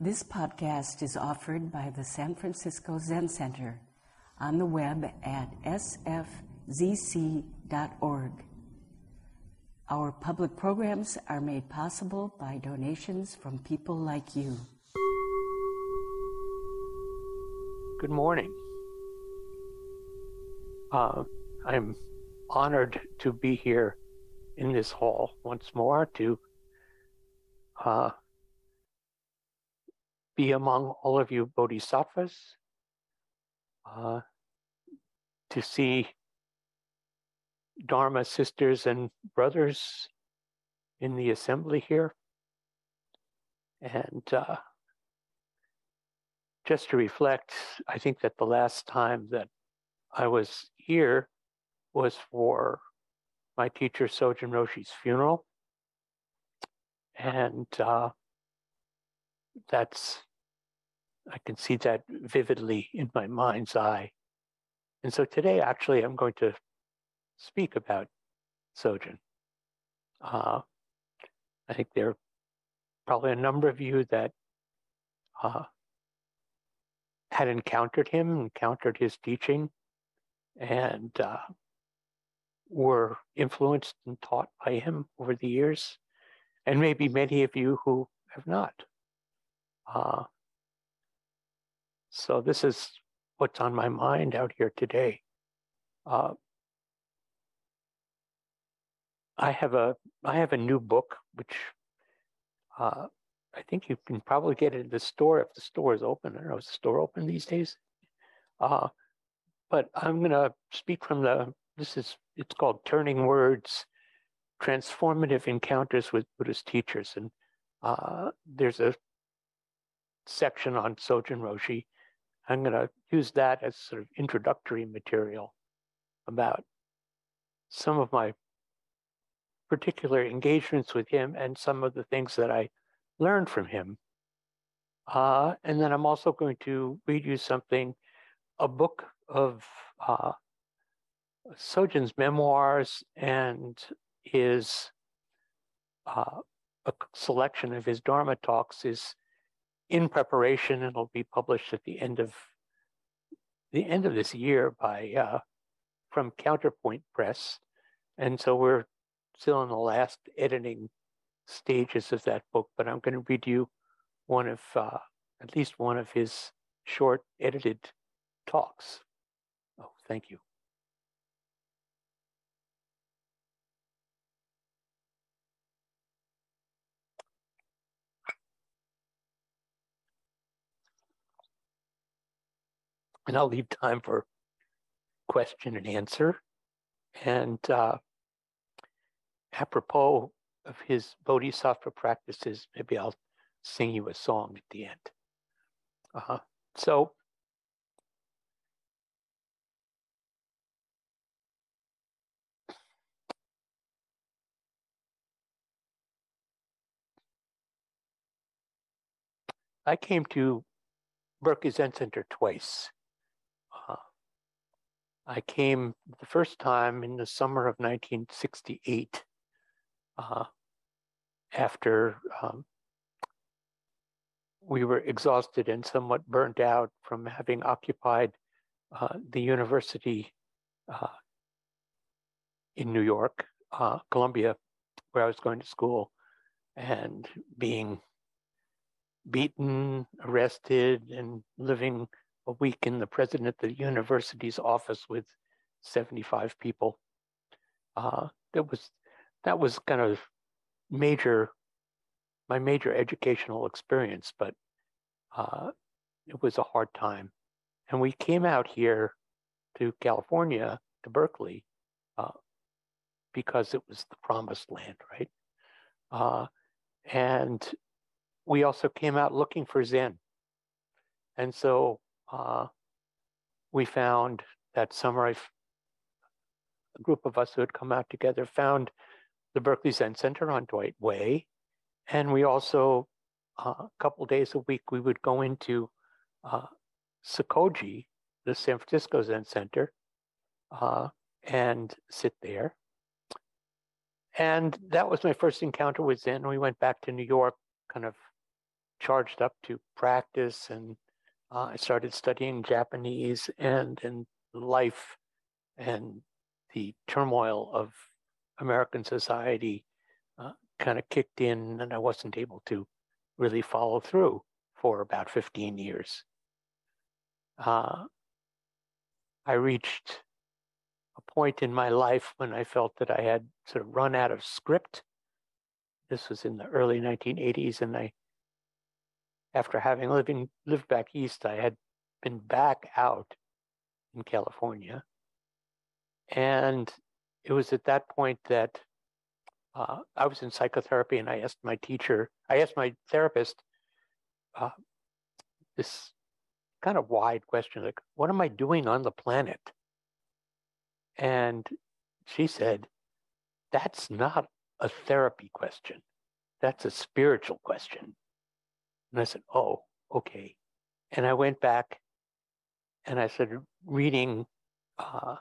This podcast is offered by the San Francisco Zen Center on the web at sfzc.org. Our public programs are made possible by donations from people like you. Good morning. Uh, I'm honored to be here in this hall once more to uh, be among all of you bodhisattvas, uh, to see Dharma sisters and brothers in the assembly here. And uh, just to reflect, I think that the last time that I was here was for my teacher Sojun Roshi's funeral. And uh, that's I can see that vividly in my mind's eye. And so today, actually, I'm going to speak about Sojun. Uh, I think there are probably a number of you that uh, had encountered him, encountered his teaching, and uh, were influenced and taught by him over the years. And maybe many of you who have not. So this is what's on my mind out here today. Uh, I have a I have a new book which uh, I think you can probably get it at the store if the store is open. I don't know is the store open these days. Uh, but I'm going to speak from the this is it's called Turning Words: Transformative Encounters with Buddhist Teachers, and uh, there's a section on Sojun Roshi I'm going to use that as sort of introductory material about some of my particular engagements with him and some of the things that I learned from him. Uh, and then I'm also going to read you something, a book of uh, Sojun's memoirs and his uh, a selection of his Dharma talks is in preparation. It'll be published at the end of the end of this year by uh, from Counterpoint Press, and so we're still in the last editing stages of that book. But I'm going to read you one of uh, at least one of his short edited talks. Oh, thank you. And I'll leave time for question and answer. And uh, apropos of his bodhisattva practices, maybe I'll sing you a song at the end. Uh, so, I came to Berkeley Zen Center twice. I came the first time in the summer of 1968 uh, after um, we were exhausted and somewhat burnt out from having occupied uh, the university uh, in New York, uh, Columbia, where I was going to school, and being beaten, arrested, and living a week in the president of the university's office with 75 people. Uh, that was that was kind of major, my major educational experience, but uh, it was a hard time. And we came out here to California, to Berkeley, uh, because it was the promised land, right? Uh, and we also came out looking for Zen. And so uh, we found that summer, I've, a group of us who had come out together found the Berkeley Zen Center on Dwight Way. And we also, uh, a couple days a week, we would go into uh, the San Francisco Zen Center, uh, and sit there. And that was my first encounter with Zen. We went back to New York kind of charged up to practice and uh, I started studying Japanese and and life and the turmoil of American society uh, kind of kicked in and I wasn't able to really follow through for about 15 years. Uh, I reached a point in my life when I felt that I had sort of run out of script. This was in the early 1980s, and I, after having living lived back east, I had been back out in California, and it was at that point that uh, I was in psychotherapy, and I asked my teacher, I asked my therapist, uh, this kind of wide question, like, what am I doing on the planet? And she said, That's not a therapy question. That's a spiritual question. And I said, Oh, okay. And I went back and I started reading uh,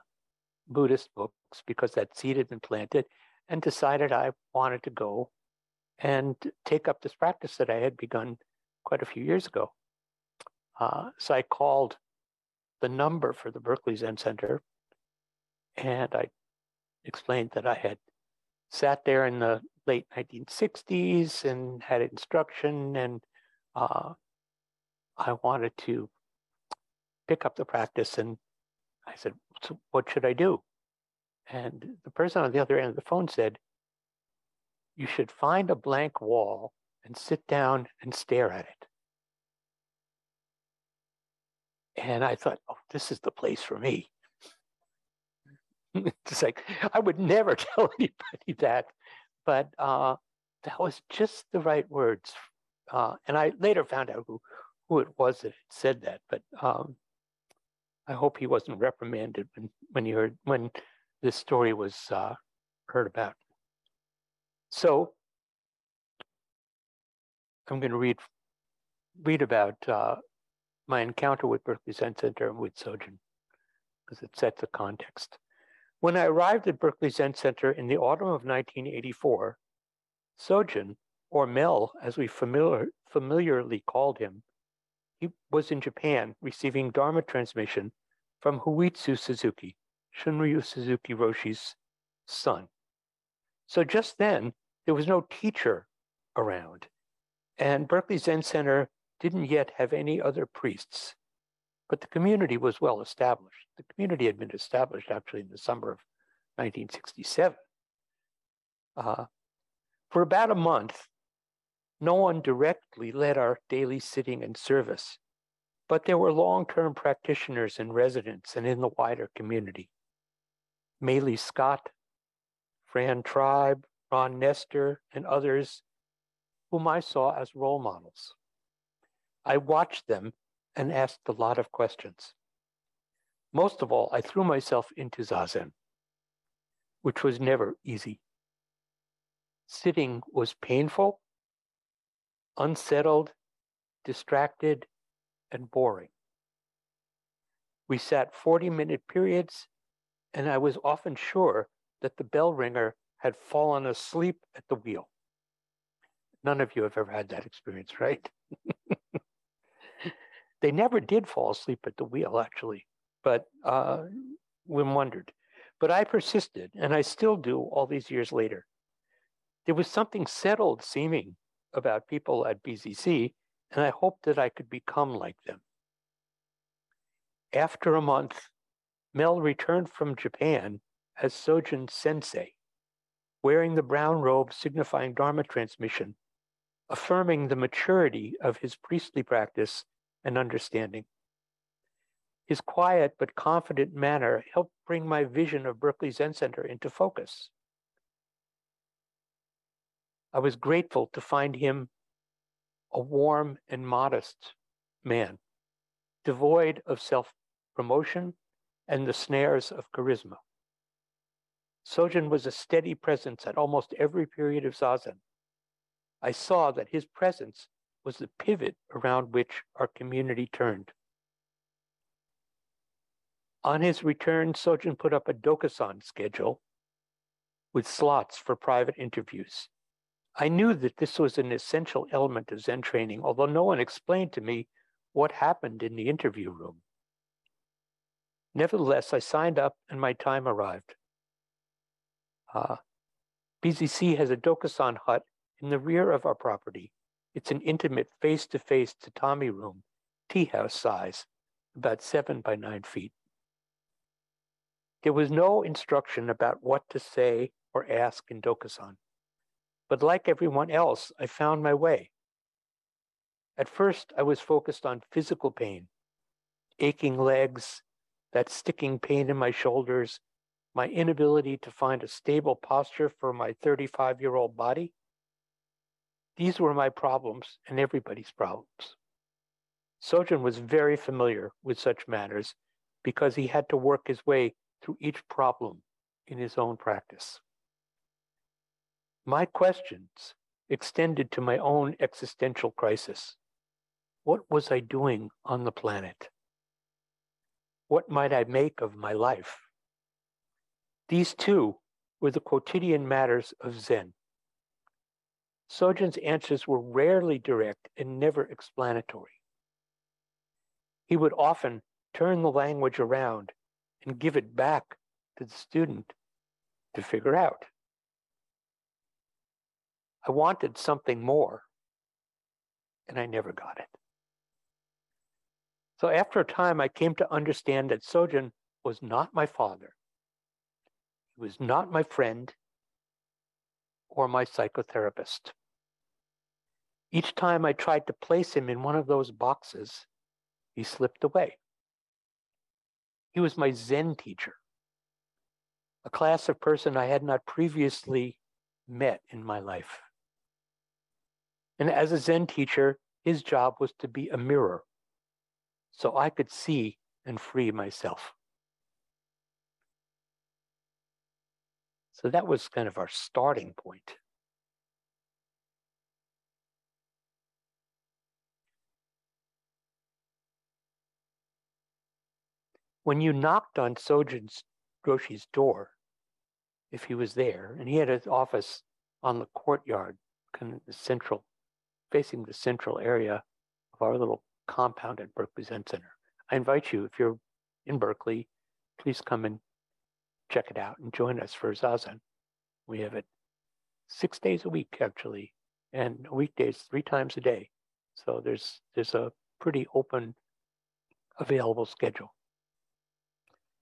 Buddhist books because that seed had been planted and decided I wanted to go and take up this practice that I had begun quite a few years ago. Uh, so I called the number for the Berkeley Zen Center and I explained that I had sat there in the late 1960s and had instruction, and uh, I wanted to pick up the practice. And I said, so What should I do? And the person on the other end of the phone said, You should find a blank wall and sit down and stare at it. And I thought, Oh, this is the place for me. it's like I would never tell anybody that, but uh, that was just the right words. Uh, and I later found out who who it was that said that, but um, I hope he wasn't reprimanded when when he heard when this story was uh, heard about. So I'm going to read read about uh, my encounter with Berkeley Zen Center and with Sojun because it sets the context. When I arrived at Berkeley Zen Center in the autumn of 1984, Sojun, or Mel as we familiar, familiarly called him, he was in Japan receiving Dharma transmission from Hoitsu Suzuki, Shunryu Suzuki Roshi's son. So just then, there was no teacher around, and Berkeley Zen Center didn't yet have any other priests but the community was well established. The community had been established actually in the summer of 1967. Uh, for about a month, no one directly led our daily sitting and service, but there were long term practitioners and residents and in the wider community. Maylie Scott, Fran Tribe, Ron Nestor, and others whom I saw as role models. I watched them and asked a lot of questions. Most of all, I threw myself into Zazen, which was never easy. Sitting was painful, unsettled, distracted, and boring. We sat 40 minute periods, and I was often sure that the bell ringer had fallen asleep at the wheel. None of you have ever had that experience, right? They never did fall asleep at the wheel, actually, but uh, Wim wondered. But I persisted, and I still do all these years later. There was something settled seeming about people at BZC, and I hoped that I could become like them. After a month, Mel returned from Japan as Sojun Sensei, wearing the brown robe signifying Dharma transmission, affirming the maturity of his priestly practice and understanding. His quiet but confident manner helped bring my vision of Berkeley Zen Center into focus. I was grateful to find him a warm and modest man, devoid of self promotion and the snares of charisma. Sojun was a steady presence at almost every period of Zazen. I saw that his presence was the pivot around which our community turned. On his return, Sojun put up a Dokusan schedule with slots for private interviews. I knew that this was an essential element of Zen training, although no one explained to me what happened in the interview room. Nevertheless, I signed up and my time arrived. Uh, BZC has a Dokusan hut in the rear of our property. It's an intimate face to face tatami room, tea house size, about seven by nine feet. There was no instruction about what to say or ask in Dokusan. But like everyone else, I found my way. At first, I was focused on physical pain, aching legs, that sticking pain in my shoulders, my inability to find a stable posture for my 35 year old body. These were my problems and everybody's problems. Sojun was very familiar with such matters because he had to work his way through each problem in his own practice. My questions extended to my own existential crisis. What was I doing on the planet? What might I make of my life? These two were the quotidian matters of Zen. Sojun's answers were rarely direct and never explanatory. He would often turn the language around and give it back to the student to figure out. I wanted something more, and I never got it. So after a time, I came to understand that Sojun was not my father. He was not my friend or my psychotherapist. Each time I tried to place him in one of those boxes, he slipped away. He was my Zen teacher, a class of person I had not previously met in my life. And as a Zen teacher, his job was to be a mirror so I could see and free myself. So that was kind of our starting point. When you knocked on Sojun's Roshi's door, if he was there, and he had his office on the courtyard, kind of the central, facing the central area of our little compound at Berkeley Zen Center. I invite you, if you're in Berkeley, please come and check it out and join us for Zazen. We have it six days a week, actually, and weekdays three times a day. So there's there's a pretty open, available schedule.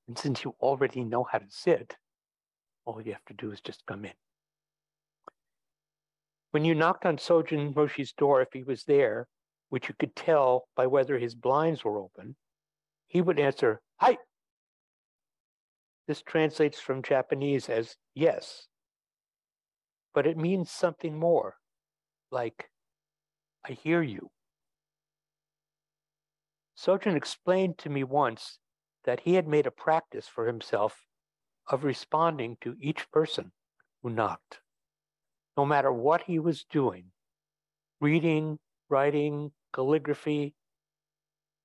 And since you already know how to sit, all you have to do is just come in. When you knocked on Sojun Roshi's door, if he was there, which you could tell by whether his blinds were open, he would answer, Hi. This translates from Japanese as yes, but it means something more, like, I hear you. Sojun explained to me once that he had made a practice for himself of responding to each person who knocked, no matter what he was doing, reading, writing, calligraphy.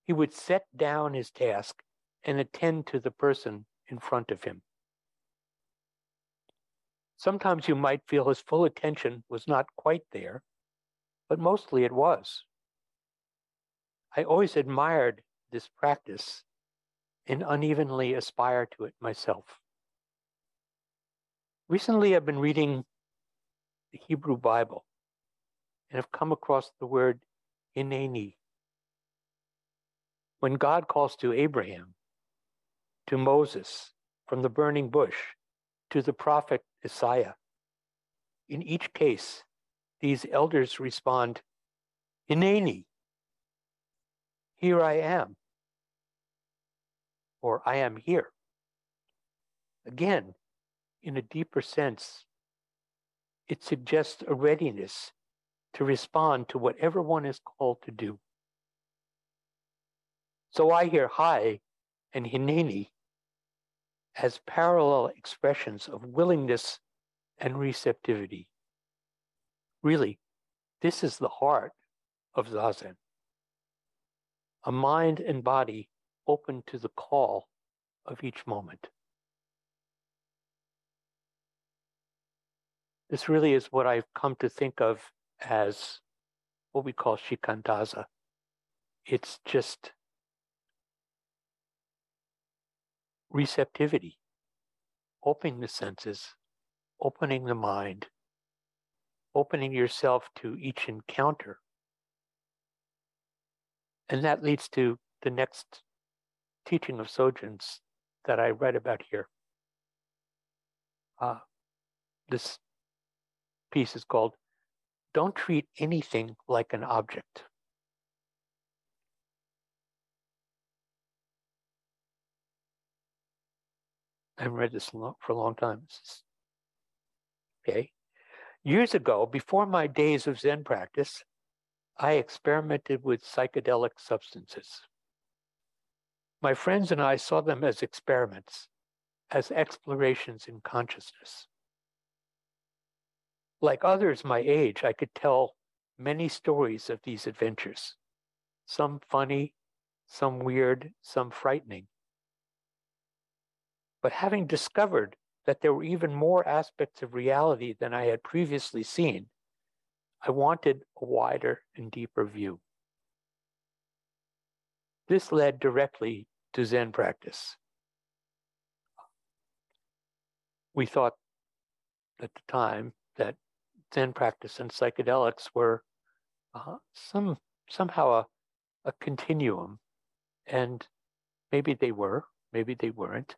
He would set down his task and attend to the person in front of him. Sometimes you might feel his full attention was not quite there, but mostly it was. I always admired this practice and unevenly aspire to it myself. Recently, I've been reading the Hebrew Bible and have come across the word Hineni. When God calls to Abraham, to Moses from the burning bush, to the prophet Isaiah, in each case, these elders respond, Hineni, here I am, or I am here. Again, in a deeper sense, it suggests a readiness to respond to whatever one is called to do. So I hear hi and hineni as parallel expressions of willingness and receptivity. Really, this is the heart of Zazen. A mind and body open to the call of each moment. This really is what I've come to think of as what we call shikantaza. It's just receptivity, opening the senses, opening the mind, opening yourself to each encounter. And that leads to the next teaching of Sojun's that I read about here. Uh, this piece is called Don't Treat Anything Like an Object. I haven't read this for a long time. Okay. Years ago, before my days of Zen practice, I experimented with psychedelic substances. My friends and I saw them as experiments, as explorations in consciousness. Like others my age, I could tell many stories of these adventures, some funny, some weird, some frightening. But having discovered that there were even more aspects of reality than I had previously seen, I wanted a wider and deeper view. This led directly to Zen practice. We thought at the time that Zen practice and psychedelics were uh, some somehow a, a continuum, and maybe they were, maybe they weren't,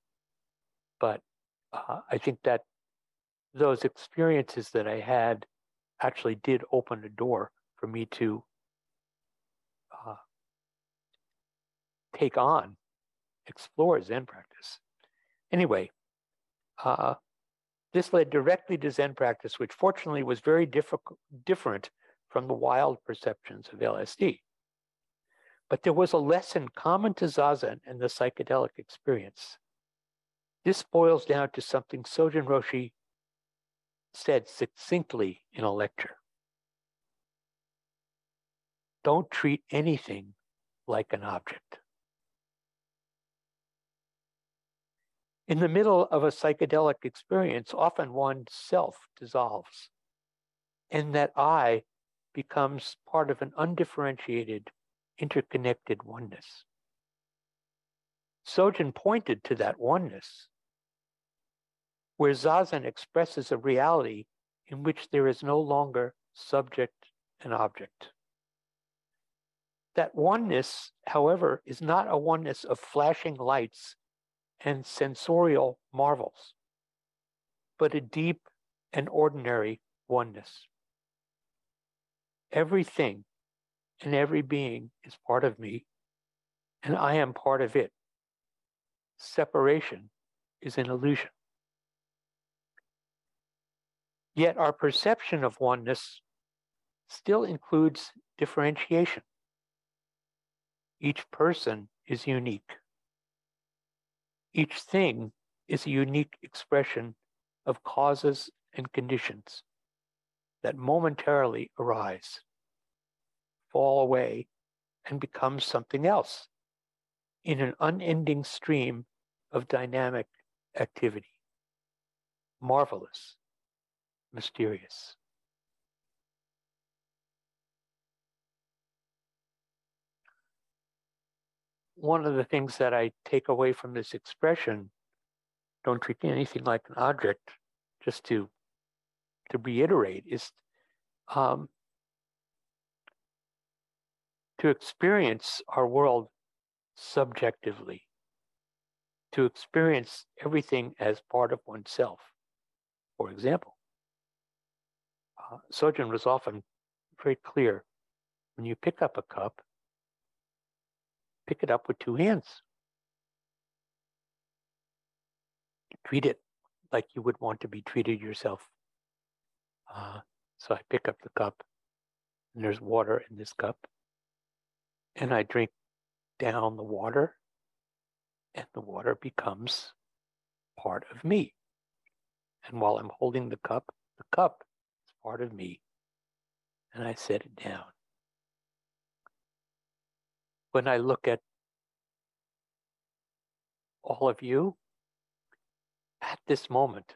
but uh, I think that those experiences that I had actually did open a door for me to uh, take on, explore Zen practice. Anyway, uh, this led directly to Zen practice, which fortunately was very different from the wild perceptions of LSD. But there was a lesson common to Zazen and the psychedelic experience. This boils down to something Sojun Roshi said succinctly in a lecture. Don't treat anything like an object. In the middle of a psychedelic experience, often one's self dissolves, and that I becomes part of an undifferentiated, interconnected oneness. Sojun pointed to that oneness where Zazen expresses a reality in which there is no longer subject and object. That oneness, however, is not a oneness of flashing lights and sensorial marvels, but a deep and ordinary oneness. Everything and every being is part of me, and I am part of it. Separation is an illusion. Yet our perception of oneness still includes differentiation. Each person is unique. Each thing is a unique expression of causes and conditions that momentarily arise, fall away, and become something else in an unending stream of dynamic activity. Marvelous mysterious. One of the things that I take away from this expression, don't treat anything like an object, just to to reiterate, is um, to experience our world subjectively, to experience everything as part of oneself. For example, uh, was often very clear. When you pick up a cup, pick it up with two hands. Treat it like you would want to be treated yourself. Uh, so I pick up the cup, and there's water in this cup, and I drink down the water, and the water becomes part of me. And while I'm holding the cup, the cup is part of me, and I set it down. When I look at all of you at this moment,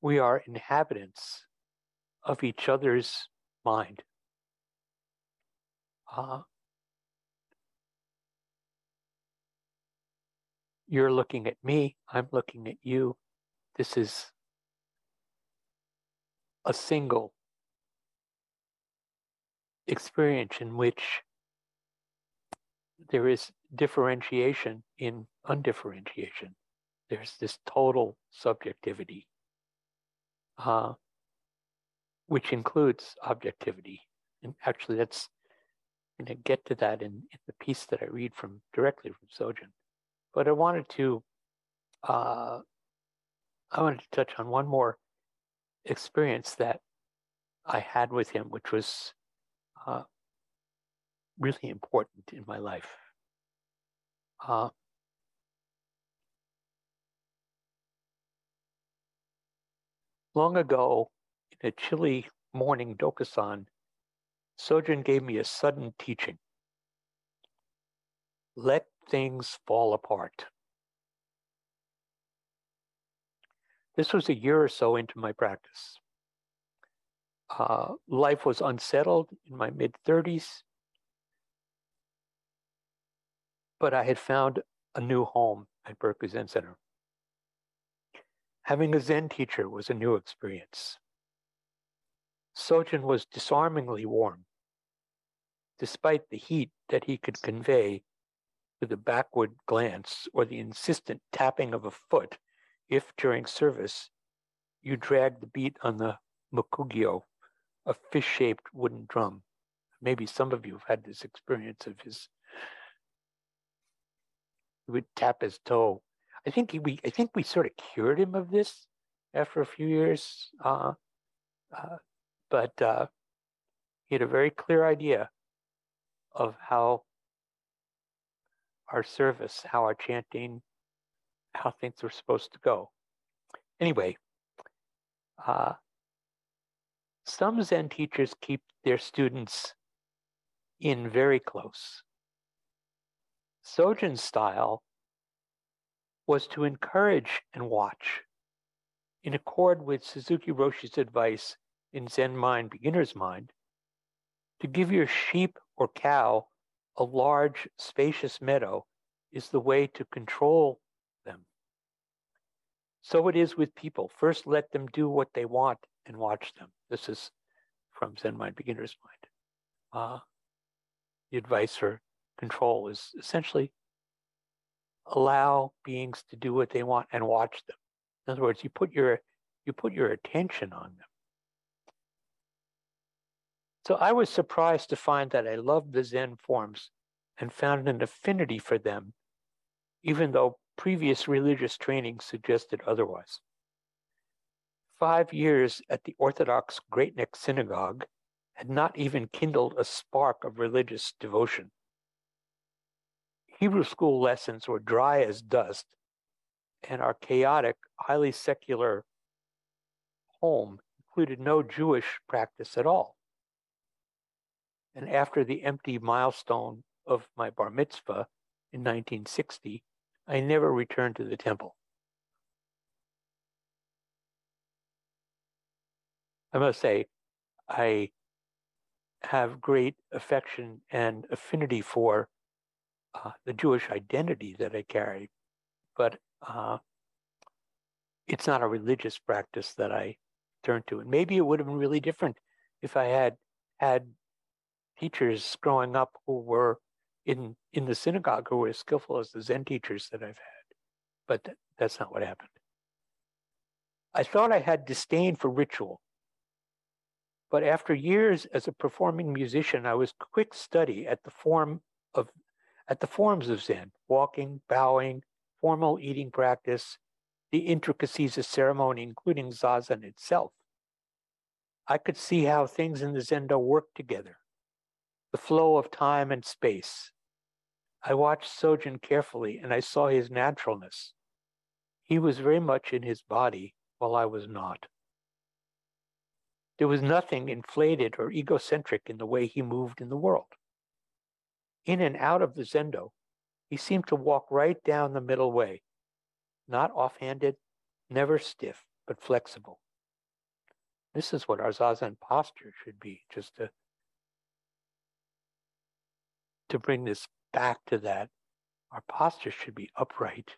we are inhabitants of each other's mind. Uh, you're looking at me, I'm looking at you. This is a single experience in which there is differentiation in undifferentiation. There's this total subjectivity, uh, which includes objectivity. And actually, that's going to get to that in, in, the piece that I read from directly from Sojun. But I wanted to, uh, I wanted to touch on one more experience that I had with him, which was uh, really important in my life. Uh, long ago, in a chilly morning dokusan, Sojun gave me a sudden teaching. Let things fall apart. This was a year or so into my practice. Uh, life was unsettled in my mid 30s, but I had found a new home at Berkeley Zen Center. Having a Zen teacher was a new experience. Sojun was disarmingly warm, despite the heat that he could convey with a backward glance or the insistent tapping of a foot if during service you dragged the beat on the mokugyo, a fish shaped wooden drum. Maybe some of you have had this experience of his. He would tap his toe. I think he, we, I think we sort of cured him of this after a few years. Uh, uh, but uh, he had a very clear idea of how our service, how our chanting, how things were supposed to go. Anyway, uh, some Zen teachers keep their students in very close. Sojun's style was to encourage and watch in accord with Suzuki Roshi's advice in Zen Mind, Beginner's Mind, to give your sheep or cow a large, spacious meadow is the way to control them. So it is with people. First, let them do what they want and watch them. This is from Zen Mind, Beginner's Mind. Uh, the advice for control is essentially allow beings to do what they want and watch them. In other words, you put your you put your attention on them. So I was surprised to find that I loved the Zen forms and found an affinity for them, even though previous religious training suggested otherwise. Five years at the Orthodox Great Neck Synagogue had not even kindled a spark of religious devotion. Hebrew school lessons were dry as dust, and our chaotic, highly secular home included no Jewish practice at all. And after the empty milestone of my bar mitzvah in 1960, I never returned to the temple. I must say, I have great affection and affinity for uh, the Jewish identity that I carry, but uh, it's not a religious practice that I turn to. And maybe it would have been really different if I had had teachers growing up who were in in the synagogue who were as skillful as the Zen teachers that I've had. But th- that's not what happened. I thought I had disdain for ritual. But after years as a performing musician, I was quick study at the form of at the forms of Zen, walking, bowing, formal eating practice, the intricacies of ceremony, including zazen itself. I could see how things in the Zendo work together, the flow of time and space. I watched Sojun carefully and I saw his naturalness. He was very much in his body while I was not. There was nothing inflated or egocentric in the way he moved in the world. In and out of the Zendo, he seemed to walk right down the middle way, not offhanded, never stiff, but flexible. This is what our zazen posture should be, just to to bring this back to that. Our posture should be upright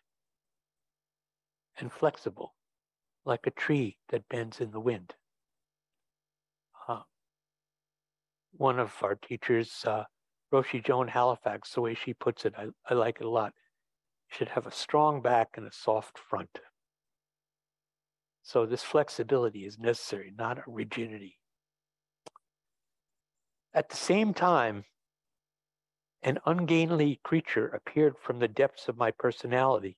and flexible, like a tree that bends in the wind. Uh, one of our teachers, uh, Roshi Joan Halifax, the way she puts it, I, I like it a lot. You should have a strong back and a soft front. So this flexibility is necessary, not a rigidity. At the same time, an ungainly creature appeared from the depths of my personality.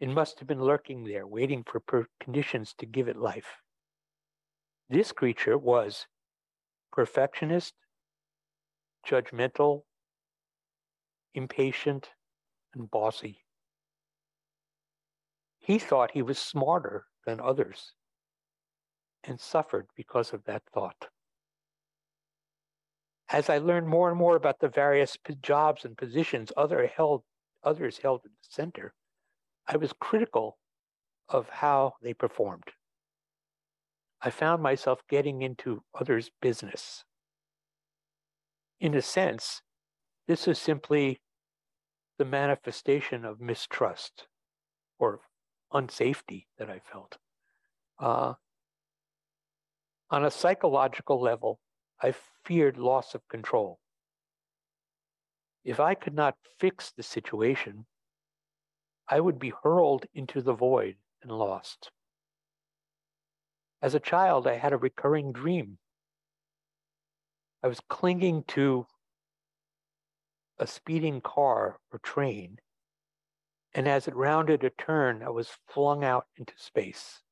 It must have been lurking there, waiting for conditions to give it life. This creature was perfectionist, judgmental, impatient, and bossy. He thought he was smarter than others and suffered because of that thought. As I learned more and more about the various jobs and positions other held, others held at the center, I was critical of how they performed. I found myself getting into others' business. In a sense, this is simply the manifestation of mistrust or unsafety that I felt. Uh, on a psychological level, I feared loss of control. If I could not fix the situation, I would be hurled into the void and lost. As a child, I had a recurring dream. I was clinging to a speeding car or train, and as it rounded a turn, I was flung out into space.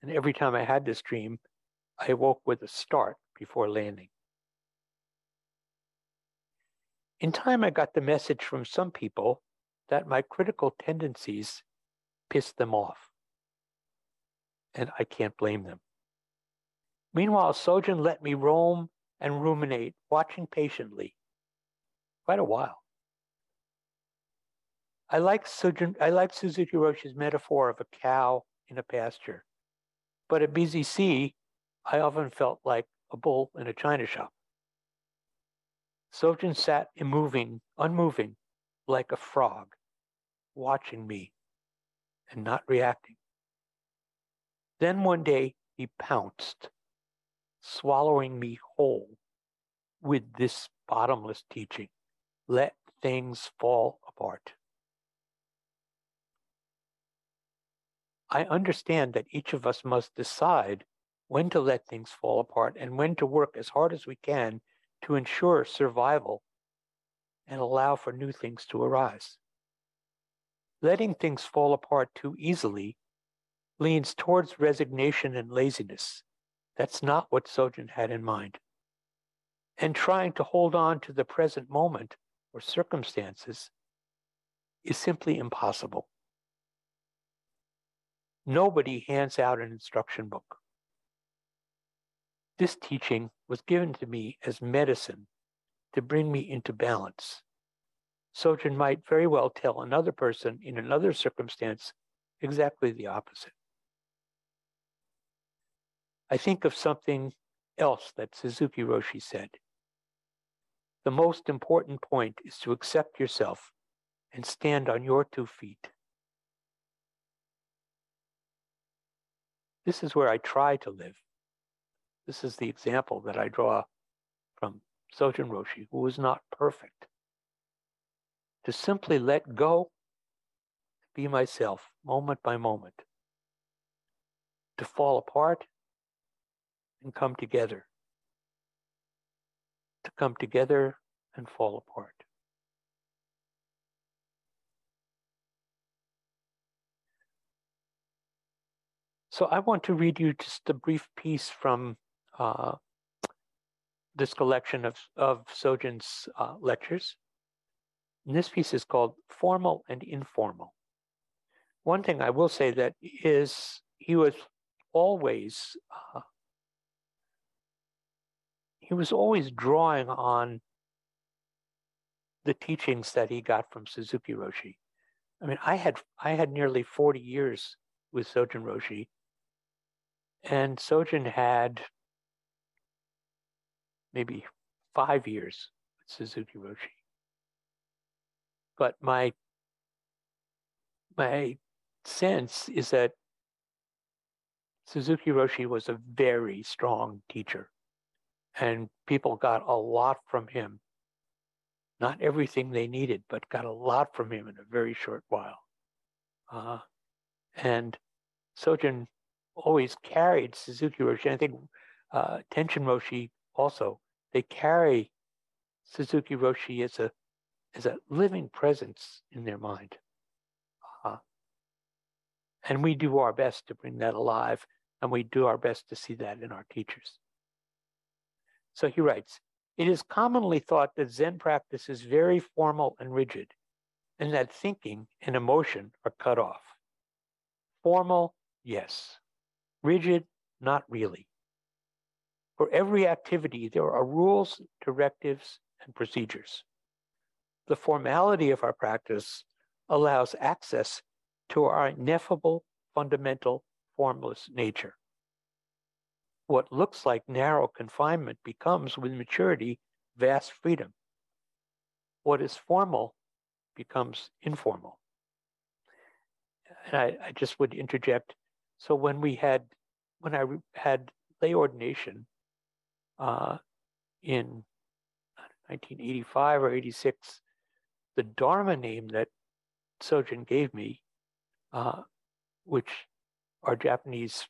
And every time I had this dream, I woke with a start before landing. In time, I got the message from some people that my critical tendencies pissed them off. And I can't blame them. Meanwhile, Sojun let me roam and ruminate, watching patiently, quite a while. I like Sojun, I like Suzuki Roshi's metaphor of a cow in a pasture. But at BZC, I often felt like a bull in a china shop. Sojun sat immoving, unmoving, like a frog, watching me and not reacting. Then one day he pounced, swallowing me whole with this bottomless teaching let things fall apart. I understand that each of us must decide when to let things fall apart and when to work as hard as we can to ensure survival and allow for new things to arise. Letting things fall apart too easily leans towards resignation and laziness. That's not what Sojun had in mind. And trying to hold on to the present moment or circumstances is simply impossible. Nobody hands out an instruction book. This teaching was given to me as medicine to bring me into balance. Sojun might very well tell another person in another circumstance exactly the opposite. I think of something else that Suzuki Roshi said. The most important point is to accept yourself and stand on your two feet. This is where I try to live. This is the example that I draw from Sojun Roshi, who was not perfect. To simply let go, be myself moment by moment, to fall apart and come together, to come together and fall apart. So I want to read you just a brief piece from uh, this collection of, of Sojun's uh, lectures. And this piece is called Formal and Informal. One thing I will say that is he was always uh, he was always drawing on the teachings that he got from Suzuki Roshi. I mean, I had I had nearly 40 years with Sojun Roshi And Sojun had maybe five years with Suzuki Roshi. But my my sense is that Suzuki Roshi was a very strong teacher, and people got a lot from him. Not everything they needed, but got a lot from him in a very short while. Uh, and Sojun always carried Suzuki Roshi. I think uh, Tenshin Roshi also. They carry Suzuki Roshi as a as a living presence in their mind. Uh, and we do our best to bring that alive, and we do our best to see that in our teachers. So he writes It is commonly thought that Zen practice is very formal and rigid, and that thinking and emotion are cut off. Formal, yes. Rigid, not really. For every activity, there are rules, directives, and procedures. The formality of our practice allows access to our ineffable, fundamental, formless nature. What looks like narrow confinement becomes, with maturity, vast freedom. What is formal becomes informal. And I, I just would interject. So when we had, when I had lay ordination uh, in 1985 or 86, the Dharma name that Sojun gave me, uh, which our Japanese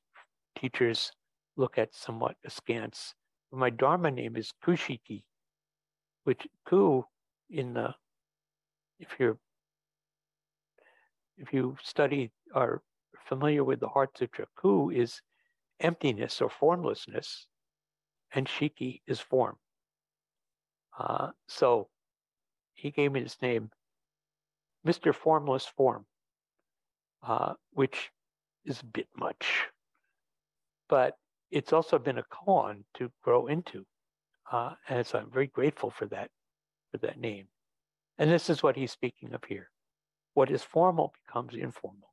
teachers look at somewhat askance. My Dharma name is Kushiki, which Ku in the if you're if you study are familiar with the Heart Sutra, Ku is emptiness or formlessness, and Shiki is form. Uh, so he gave me this name, Mr. Formless Form, uh, which is a bit much, but it's also been a koan to grow into. Uh, and so I'm very grateful for that, for that name. And this is what he's speaking of here. What is formal becomes informal.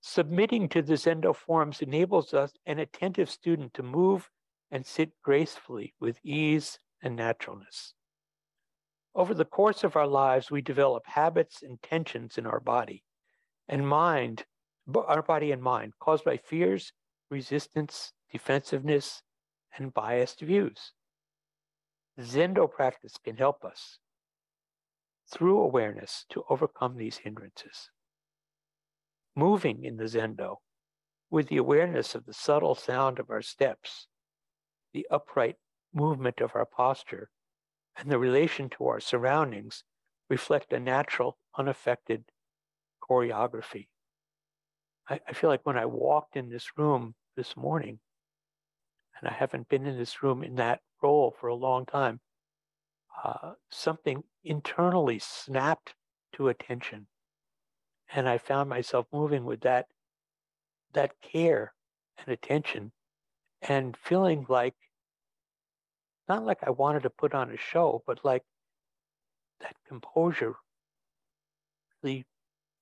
Submitting to the Zendo forms enables us, an attentive student, to move and sit gracefully with ease and naturalness. Over the course of our lives, we develop habits and tensions in our body and mind, our body and mind, caused by fears, resistance, defensiveness, and biased views. Zendo practice can help us through awareness to overcome these hindrances. Moving in the Zendo with the awareness of the subtle sound of our steps, the upright movement of our posture, and the relation to our surroundings reflect a natural, unaffected choreography. I, I feel like when I walked in this room this morning, and I haven't been in this room in that role for a long time, uh, something internally snapped to attention. And I found myself moving with that, that care and attention and feeling like, not like I wanted to put on a show, but like that composure really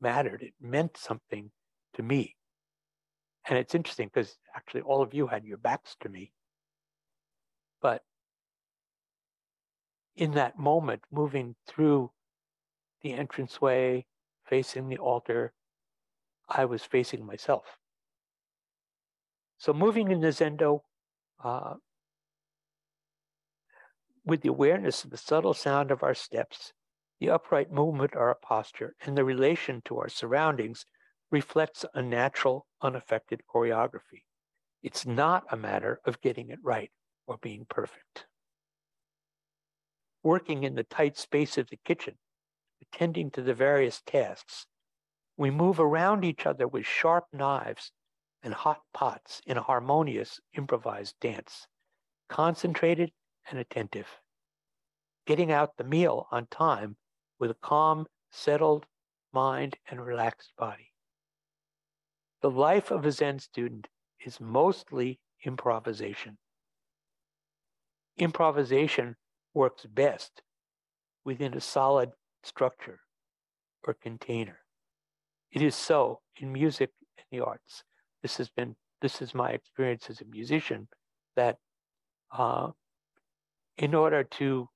mattered. It meant something to me. And it's interesting because actually all of you had your backs to me. But in that moment, moving through the entranceway, facing the altar, I was facing myself. So moving in the Zendo uh, with the awareness of the subtle sound of our steps, the upright movement of our posture, and the relation to our surroundings reflects a natural, unaffected choreography. It's not a matter of getting it right or being perfect working in the tight space of the kitchen, attending to the various tasks. We move around each other with sharp knives and hot pots in a harmonious improvised dance, concentrated and attentive. Getting out the meal on time with a calm, settled mind and relaxed body. The life of a Zen student is mostly improvisation. Improvisation works best within a solid structure or container. It is so in music and the arts. This has been this is my experience as a musician, that uh, in order to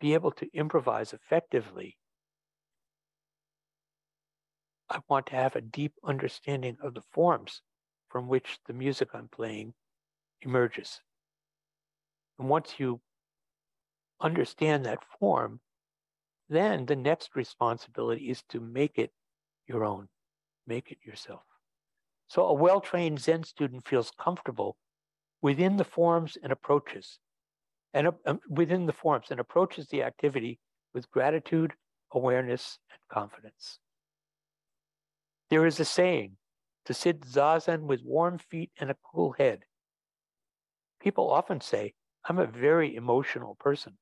be able to improvise effectively, I want to have a deep understanding of the forms from which the music I'm playing emerges. And once you understand that form, then the next responsibility is to make it your own, make it yourself. So a well trained Zen student feels comfortable within the forms and approaches, and uh, within the forms and approaches the activity with gratitude, awareness, and confidence. There is a saying to sit zazen with warm feet and a cool head. People often say, I'm a very emotional person.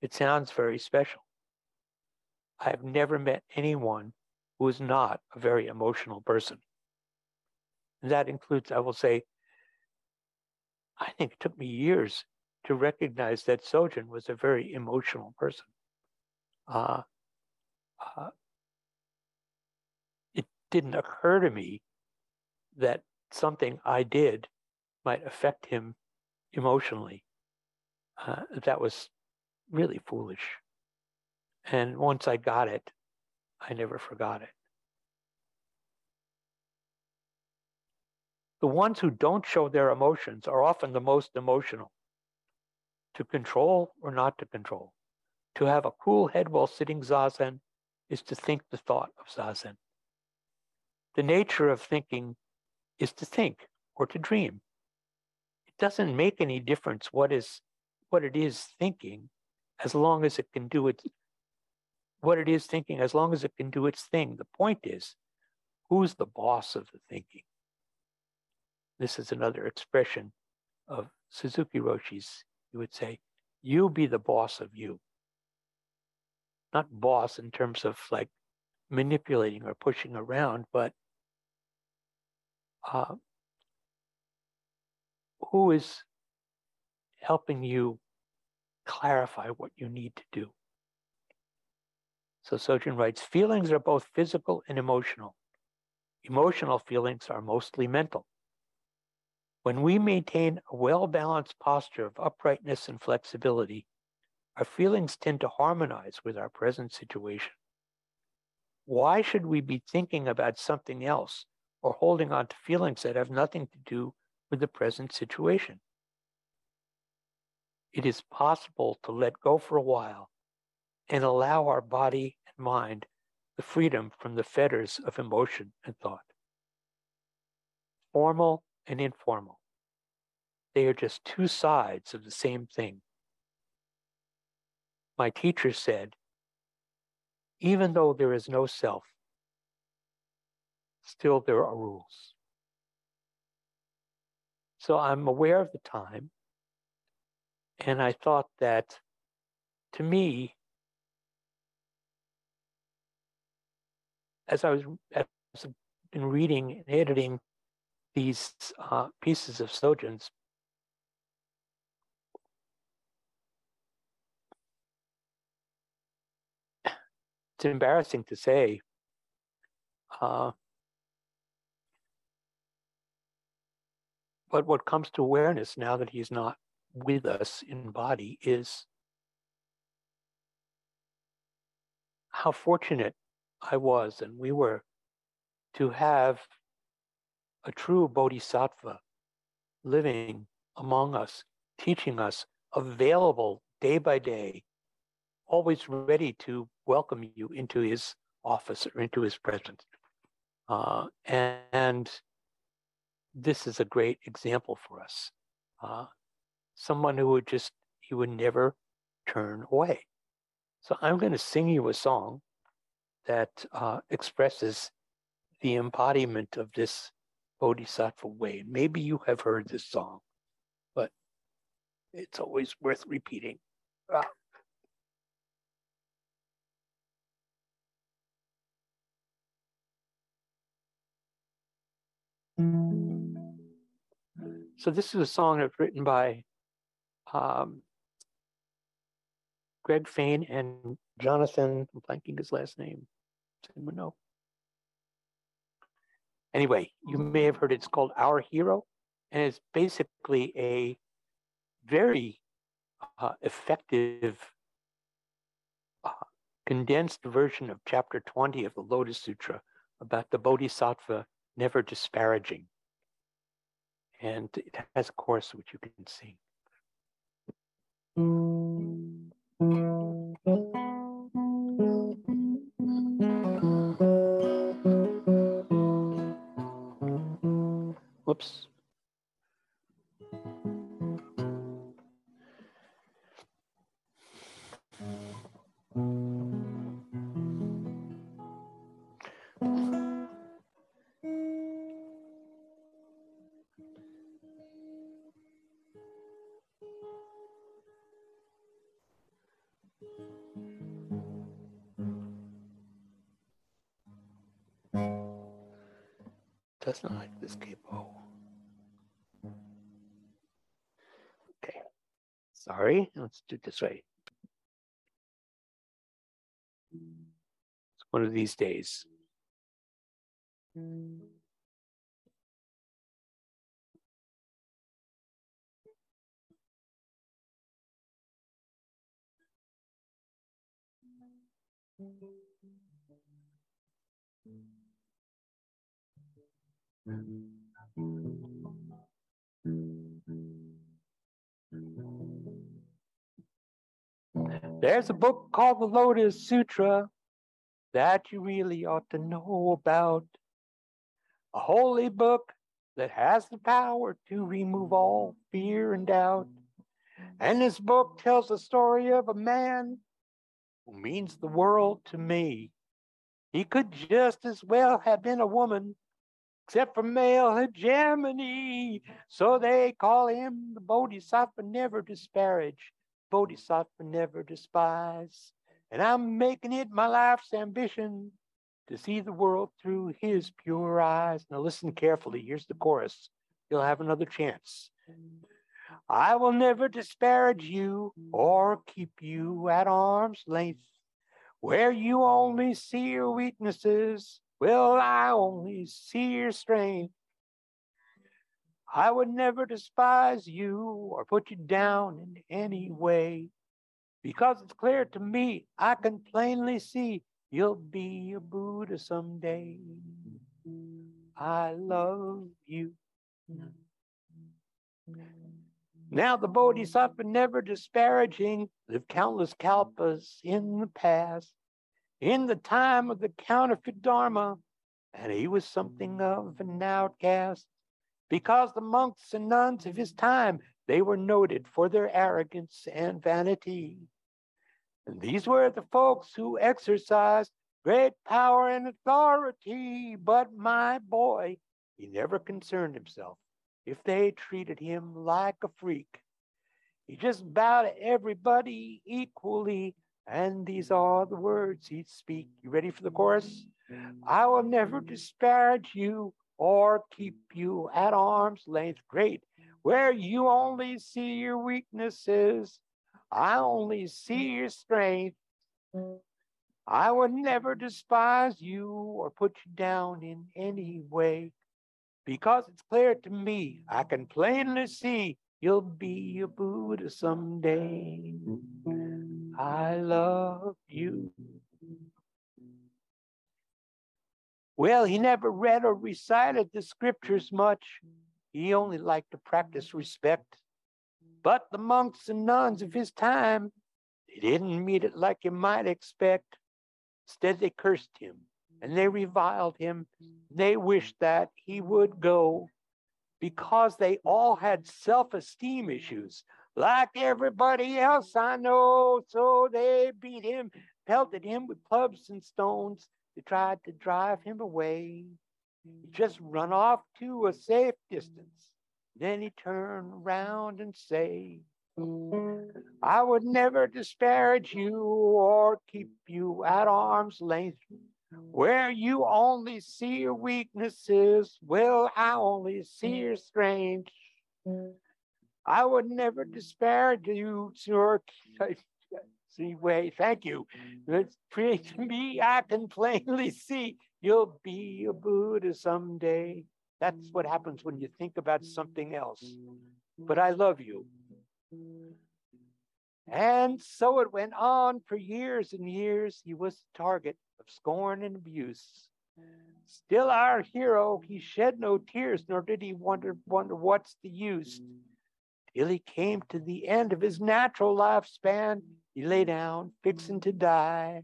It sounds very special. I have never met anyone who is not a very emotional person. And that includes, I will say, I think it took me years to recognize that Sojun was a very emotional person. Uh, uh, didn't occur to me that something I did might affect him emotionally. Uh, that was really foolish. And once I got it, I never forgot it. The ones who don't show their emotions are often the most emotional. To control or not to control. To have a cool head while sitting zazen is to think the thought of zazen. The nature of thinking is to think or to dream. It doesn't make any difference what is what it is thinking as long as it can do its what it is thinking as long as it can do its thing. The point is, who's the boss of the thinking? This is another expression of Suzuki Roshi's. He would say, You be the boss of you. Not boss in terms of like manipulating or pushing around, but uh, who is helping you clarify what you need to do. So Sojun writes feelings are both physical and emotional. Emotional feelings are mostly mental. When we maintain a well balanced posture of uprightness and flexibility, our feelings tend to harmonize with our present situation. Why should we be thinking about something else or holding on to feelings that have nothing to do with the present situation? It is possible to let go for a while and allow our body and mind the freedom from the fetters of emotion and thought. Formal and informal. They are just two sides of the same thing. My teacher said, even though there is no self, still there are rules. So I'm aware of the time, and I thought that to me, as I was been reading and editing these uh, pieces of Sojun's, it's embarrassing to say. Uh, but what comes to awareness now that he's not with us in body is how fortunate I was and we were to have a true bodhisattva living among us, teaching us, available day by day, always ready to welcome you into his office or into his presence. Uh, and, and, this is a great example for us. Uh, someone who would just, he would never turn away. So I'm going to sing you a song that uh, expresses the embodiment of this bodhisattva way. Maybe you have heard this song, but it's always worth repeating. Ah. So this is a song that's written by um, Greg Fain and Jonathan, I'm blanking his last name. Anyone know? Anyway, you may have heard it's called Our Hero, and it's basically a very uh, effective uh, condensed version of chapter 20 of the Lotus Sutra about the Bodhisattva never disparaging. And it has a chorus which you can sing. Whoops. Does not like this capo. Oh. Okay, sorry, let's do it this way. It's one of these days. Mm-hmm. There's a book called the Lotus Sutra that you really ought to know about. A holy book that has the power to remove all fear and doubt. And this book tells the story of a man who means the world to me. He could just as well have been a woman, except for male hegemony. So they call him the Bodhisattva, never disparage, Bodhisattva, never despise. And I'm making it my life's ambition to see the world through his pure eyes. Now listen carefully. Here's the chorus. You'll have another chance. I will never disparage you or keep you at arm's length. Where you only see your weaknesses, will I only see your strength. I would never despise you or put you down in any way, because it's clear to me, I can plainly see you'll be a Buddha someday. I love you. Now the Bodhisattva never disparaging lived countless kalpas in the past, in the time of the counterfeit Dharma, and he was something of an outcast, because the monks and nuns of his time, they were noted for their arrogance and vanity. And these were the folks who exercised great power and authority, but my boy, he never concerned himself if they treated him like a freak. He just bowed to everybody equally, and these are the words he'd speak. You ready for the chorus? Mm-hmm. I will never disparage you or keep you at arm's length. Great. Where you only see your weaknesses, I only see your strength. I would never despise you or put you down in any way because it's clear to me, I can plainly see you'll be a Buddha someday. I love you. Well, he never read or recited the scriptures much. He only liked to practice respect. But the monks and nuns of his time, they didn't meet it like you might expect. Instead, they cursed him and they reviled him. They wished that he would go because they all had self esteem issues, like everybody else I know. So they beat him, pelted him with clubs and stones. They tried to drive him away. He just run off to a safe distance. Then he turned around and say, I would never disparage you or keep you at arm's length where you only see your weaknesses, well, I only see mm. your strength. Mm. I would never despair disparage you, sir. See, way, thank you. It's to me, I can plainly see You'll be a Buddha someday. That's what happens when you think about something else. But I love you. And so it went on for years and years. He was the target of scorn and abuse. Still our hero, he shed no tears, nor did he wonder, wonder what's the use. Till he came to the end of his natural lifespan, he lay down, fixing to die,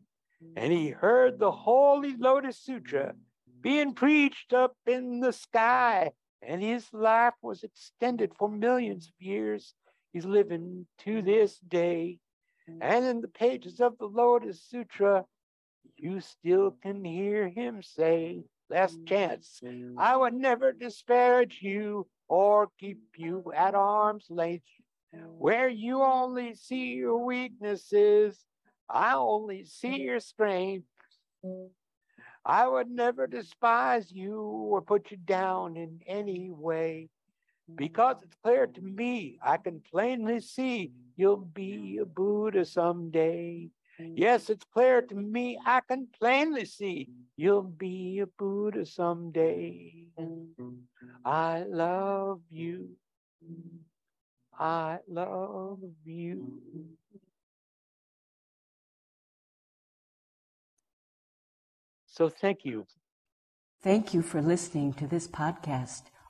and he heard the Holy Lotus Sutra being preached up in the sky, and his life was extended for millions of years. He's living to this day. Mm-hmm. And in the pages of the Lotus Sutra, you still can hear him say, Last mm-hmm. chance, I would never disparage you or keep you at arm's length. Mm-hmm. Where you only see your weaknesses, I only see your strength. I would never despise you or put you down in any way because it's clear to me, I can plainly see you'll be a Buddha someday. Yes, it's clear to me, I can plainly see you'll be a Buddha someday. I love you. I love you. So thank you. Thank you for listening to this podcast